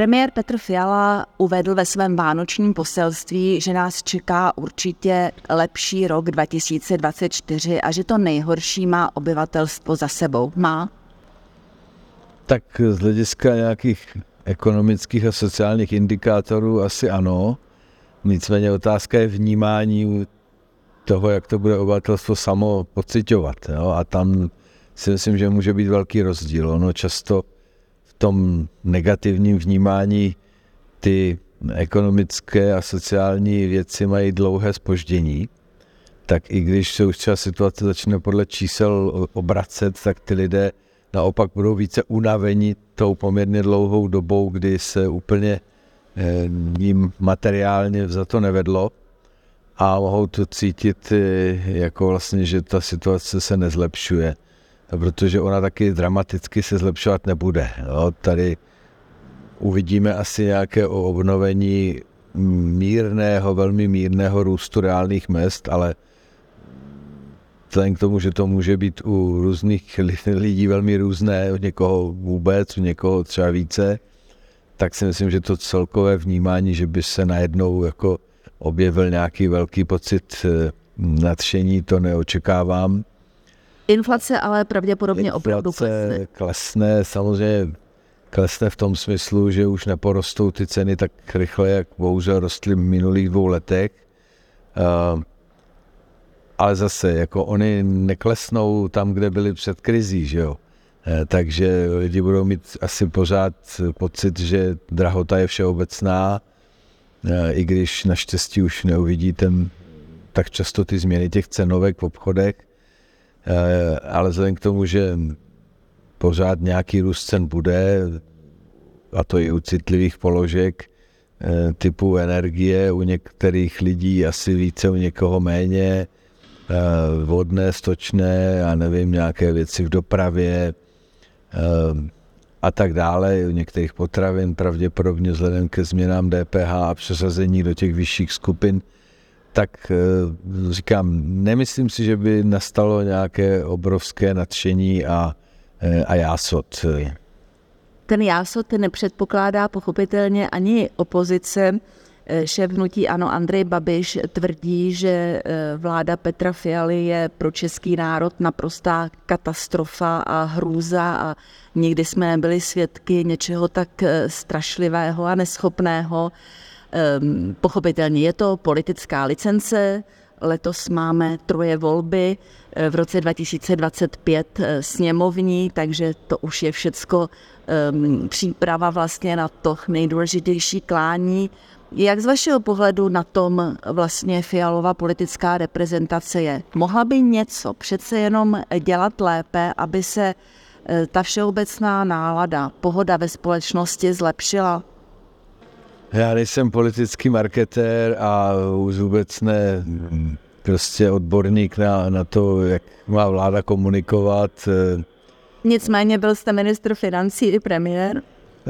Premiér Petr Fiala uvedl ve svém vánočním poselství, že nás čeká určitě lepší rok 2024 a že to nejhorší má obyvatelstvo za sebou. Má? Tak z hlediska nějakých ekonomických a sociálních indikátorů asi ano. Nicméně otázka je vnímání toho, jak to bude obyvatelstvo samo pocitovat. Jo? A tam si myslím, že může být velký rozdíl. Ono často tom negativním vnímání ty ekonomické a sociální věci mají dlouhé spoždění, tak i když se už třeba situace začne podle čísel obracet, tak ty lidé naopak budou více unaveni tou poměrně dlouhou dobou, kdy se úplně eh, materiálně za to nevedlo a mohou to cítit eh, jako vlastně, že ta situace se nezlepšuje, protože ona taky dramaticky se zlepšovat nebude. Jo. Tady uvidíme asi nějaké obnovení mírného, velmi mírného růstu reálných mest, ale vzhledem k tomu, že to může být u různých lidí velmi různé, u někoho vůbec, u někoho třeba více, tak si myslím, že to celkové vnímání, že by se najednou jako objevil nějaký velký pocit eh, nadšení, to neočekávám. Inflace ale pravděpodobně Inflace opravdu klesne. klesne. Samozřejmě klesne v tom smyslu, že už neporostou ty ceny tak rychle, jak bohužel rostly v minulých dvou letech. Uh, ale zase, jako oni neklesnou tam, kde byli před krizí, že jo. Uh, takže lidi budou mít asi pořád pocit, že drahota je všeobecná, uh, i když naštěstí už neuvidíte tak často ty změny těch cenovek v obchodech, ale vzhledem k tomu, že pořád nějaký růst cen bude, a to i u citlivých položek eh, typu energie, u některých lidí asi více, u někoho méně, eh, vodné, stočné, já nevím, nějaké věci v dopravě eh, a tak dále, u některých potravin pravděpodobně vzhledem ke změnám DPH a přesazení do těch vyšších skupin, tak říkám, nemyslím si, že by nastalo nějaké obrovské nadšení a Eh, a jásot. Ten jásot nepředpokládá pochopitelně ani opozice. Eh, šéf hnutí Ano Andrej Babiš tvrdí, že eh, vláda Petra Fialy je pro český národ naprostá katastrofa a hrůza a nikdy jsme byli svědky něčeho tak strašlivého a neschopného. Ehm, pochopitelně je to politická licence, Letos máme troje volby, eh, v roce 2025 eh, sněmovní, takže to už je všecko um, příprava vlastně na to nejdůležitější klání. Jak z vašeho pohledu na tom vlastně fialová politická reprezentace je? Mohla by něco přece jenom dělat lépe, aby se eh, ta všeobecná nálada, pohoda ve společnosti zlepšila? Já nejsem politický marketér a už vůbec ne prostě odborník na, na to, jak má vláda komunikovat. Nicméně byl jste ministr financí i premiér?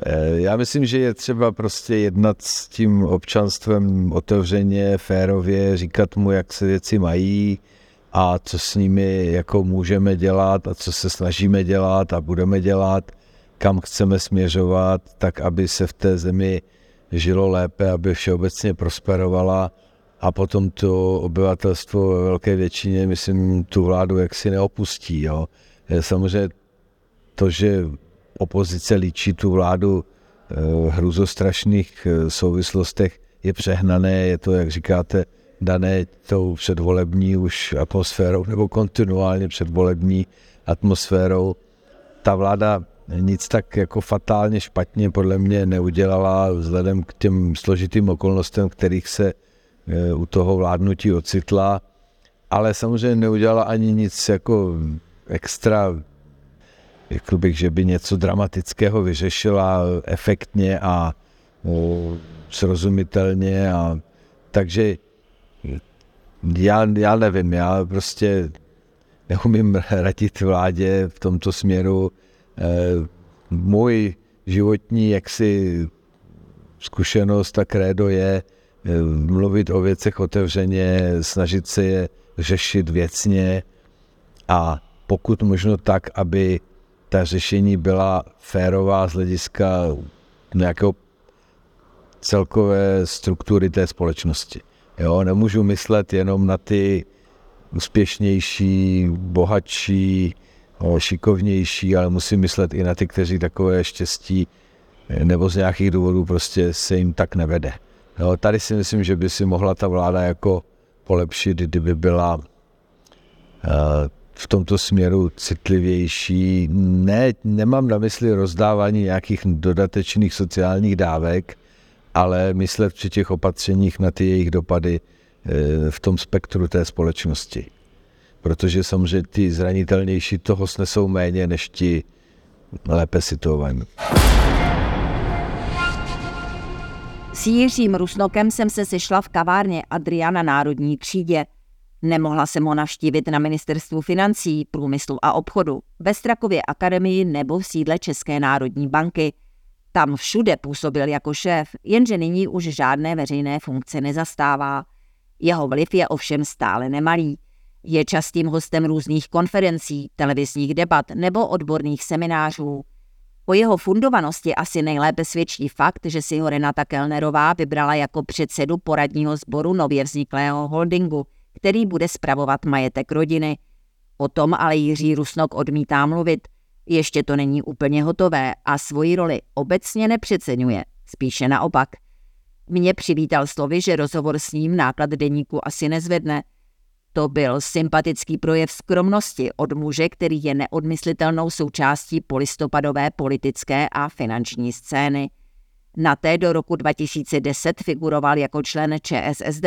Eh, já myslím, že je třeba prostě jednat s tím občanstvem otevřeně, férově, říkat mu, jak se věci mají a co s nimi jako můžeme dělat a co se snažíme dělat a budeme dělat, kam chceme směřovat, tak aby se v té zemi žilo lépe, aby všeobecně prosperovala a potom to obyvatelstvo ve velké většině, myslím, tu vládu jaksi neopustí. Jo. Samozřejmě to, že opozice líčí tu vládu v hruzostrašných eh, souvislostech, je přehnané, je to, jak říkáte, dané tou předvolební už atmosférou nebo kontinuálně předvolební atmosférou. Ta vláda nic tak jako fatálně špatně podle mě neudělala vzhledem k těm složitým okolnostem, kterých se e, u toho vládnutí ocitla, ale samozřejmě neudělala ani nic jako extra řekl bych, že by něco dramatického vyřešila efektně a o, srozumitelně. A, takže já, já nevím, já prostě neumím radit vládě v tomto směru. E, můj životní jaksi zkušenost a krédo je eh, mluvit o věcech otevřeně, snažit se je řešit věcně a pokud možno tak, aby ta řešení byla férová z hlediska nějakého celkové struktury té společnosti. Jo, nemůžu myslet jenom na ty úspěšnější, bohatší, šikovnější, ale musím myslet i na ty, kteří takové štěstí nebo z nějakých důvodů prostě se jim tak nevede. Jo, tady si myslím, že by si mohla ta vláda jako polepšit, kdyby byla eh, v tomto směru citlivější. Ne, nemám na mysli rozdávání nějakých dodatečných sociálních dávek, ale myslet při těch opatřeních na ty jejich dopady eh, v tom spektru té společnosti. Protože samozřejmě ty zranitelnější toho snesou méně než ti lépe situovaní. S Jiřím Rusnokem jsem se sešla v kavárně Adriana Národní třídě. Nemohla jsem ho navštívit na ministerstvu financí, průmyslu a obchodu, ve Strakově akademii nebo v sídle České národní banky. Tam všude působil jako šéf, jenže nyní už žádné veřejné funkce nezastává. Jeho vliv je ovšem stále nemalý. Je častým hostem různých konferencí, televizních debat nebo odborných seminářů. O jeho fundovanosti asi nejlépe svědčí fakt, že si ho Renata Kellnerová vybrala jako předsedu poradního sboru nově vzniklého holdingu, který bude spravovat majetek rodiny. O tom ale Jiří Rusnok odmítá mluvit. Ještě to není úplně hotové a svoji roli obecně nepřeceňuje, spíše naopak. Mě přivítal slovy, že rozhovor s ním náklad deníku asi nezvedne – to byl sympatický projev skromnosti od muže, který je neodmyslitelnou součástí polistopadové politické a finanční scény. Na té do roku 2010 figuroval jako člen ČSSD.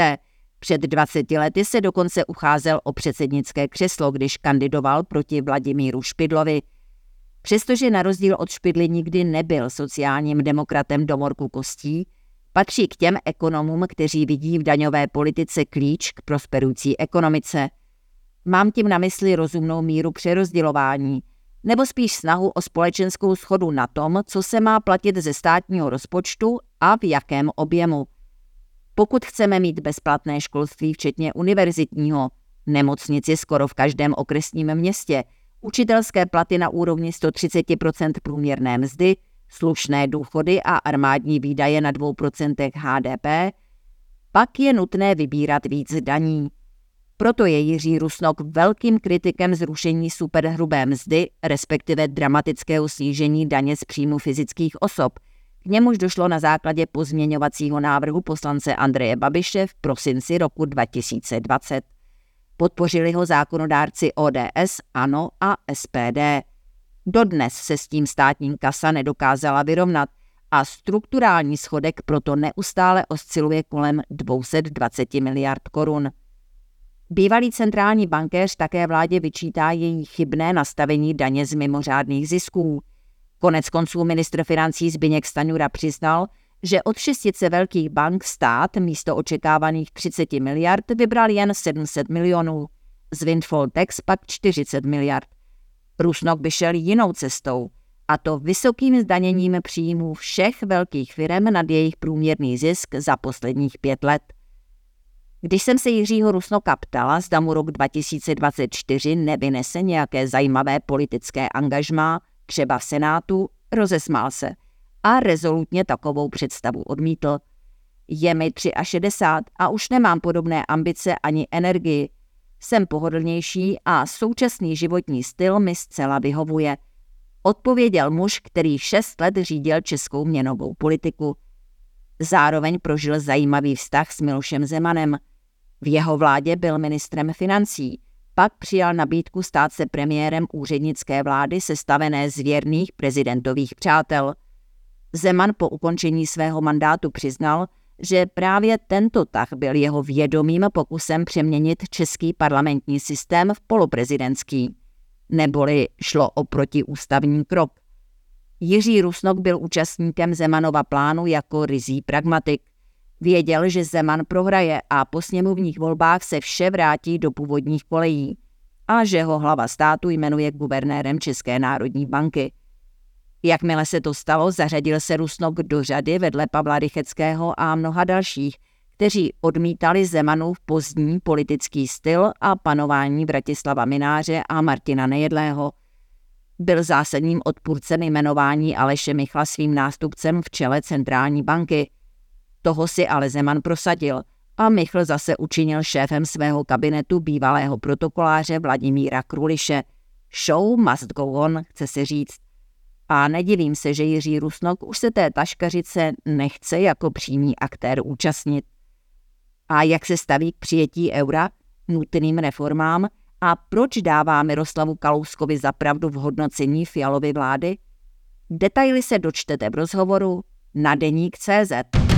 Před 20 lety se dokonce ucházel o předsednické křeslo, když kandidoval proti Vladimíru Špidlovi. Přestože na rozdíl od Špidly nikdy nebyl sociálním demokratem do morku kostí, Patří k těm ekonomům, kteří vidí v daňové politice klíč k prosperující ekonomice. Mám tím na mysli rozumnou míru přerozdělování, nebo spíš snahu o společenskou schodu na tom, co se má platit ze státního rozpočtu a v jakém objemu. Pokud chceme mít bezplatné školství, včetně univerzitního, nemocnici skoro v každém okresním městě, učitelské platy na úrovni 130% průměrné mzdy, slušné důchody a armádní výdaje na 2% HDP, pak je nutné vybírat víc daní. Proto je Jiří Rusnok velkým kritikem zrušení superhrubé mzdy, respektive dramatického snížení daně z příjmu fyzických osob. K němuž došlo na základě pozměňovacího návrhu poslance Andreje Babiše v prosinci roku 2020. Podpořili ho zákonodárci ODS, ANO a SPD. Dodnes se s tím státní kasa nedokázala vyrovnat a strukturální schodek proto neustále osciluje kolem 220 miliard korun. Bývalý centrální bankéř také vládě vyčítá její chybné nastavení daně z mimořádných zisků. Konec konců ministr financí Zbyněk Staňura přiznal, že od šestice velkých bank stát místo očekávaných 30 miliard vybral jen 700 milionů. Z windfall tax pak 40 miliard. Rusnok by šel jinou cestou, a to vysokým zdaněním příjmů všech velkých firm nad jejich průměrný zisk za posledních pět let. Když jsem se Jiřího Rusnoka ptala, zda mu rok 2024 nevynese nějaké zajímavé politické angažmá, třeba v Senátu, rozesmál se a rezolutně takovou představu odmítl. Je mi 63 a už nemám podobné ambice ani energii, jsem pohodlnější a současný životní styl mi zcela vyhovuje. Odpověděl muž, který šest let řídil českou měnovou politiku. Zároveň prožil zajímavý vztah s Milošem Zemanem. V jeho vládě byl ministrem financí, pak přijal nabídku stát se premiérem úřednické vlády sestavené z věrných prezidentových přátel. Zeman po ukončení svého mandátu přiznal, že právě tento tah byl jeho vědomým pokusem přeměnit český parlamentní systém v poloprezidentský. neboli šlo o protiústavní krok. Jiří Rusnok byl účastníkem Zemanova plánu jako rizí pragmatik. Věděl, že Zeman prohraje a po sněmovních volbách se vše vrátí do původních kolejí a že ho hlava státu jmenuje guvernérem České národní banky. Jakmile se to stalo, zařadil se Rusnok do řady vedle Pavla Rycheckého a mnoha dalších, kteří odmítali Zemanův pozdní politický styl a panování Bratislava Mináře a Martina Nejedlého. Byl zásadním odpůrcem jmenování Aleše Michla svým nástupcem v čele centrální banky. Toho si ale Zeman prosadil a Michl zase učinil šéfem svého kabinetu bývalého protokoláře Vladimíra Kruliše. Show must go on, chce se říct. A nedivím se, že Jiří Rusnok už se té taškařice nechce jako přímý aktér účastnit. A jak se staví k přijetí eura, nutným reformám a proč dává Miroslavu Kalouskovi zapravdu v hodnocení Fialovy vlády? Detaily se dočtete v rozhovoru na deník CZ.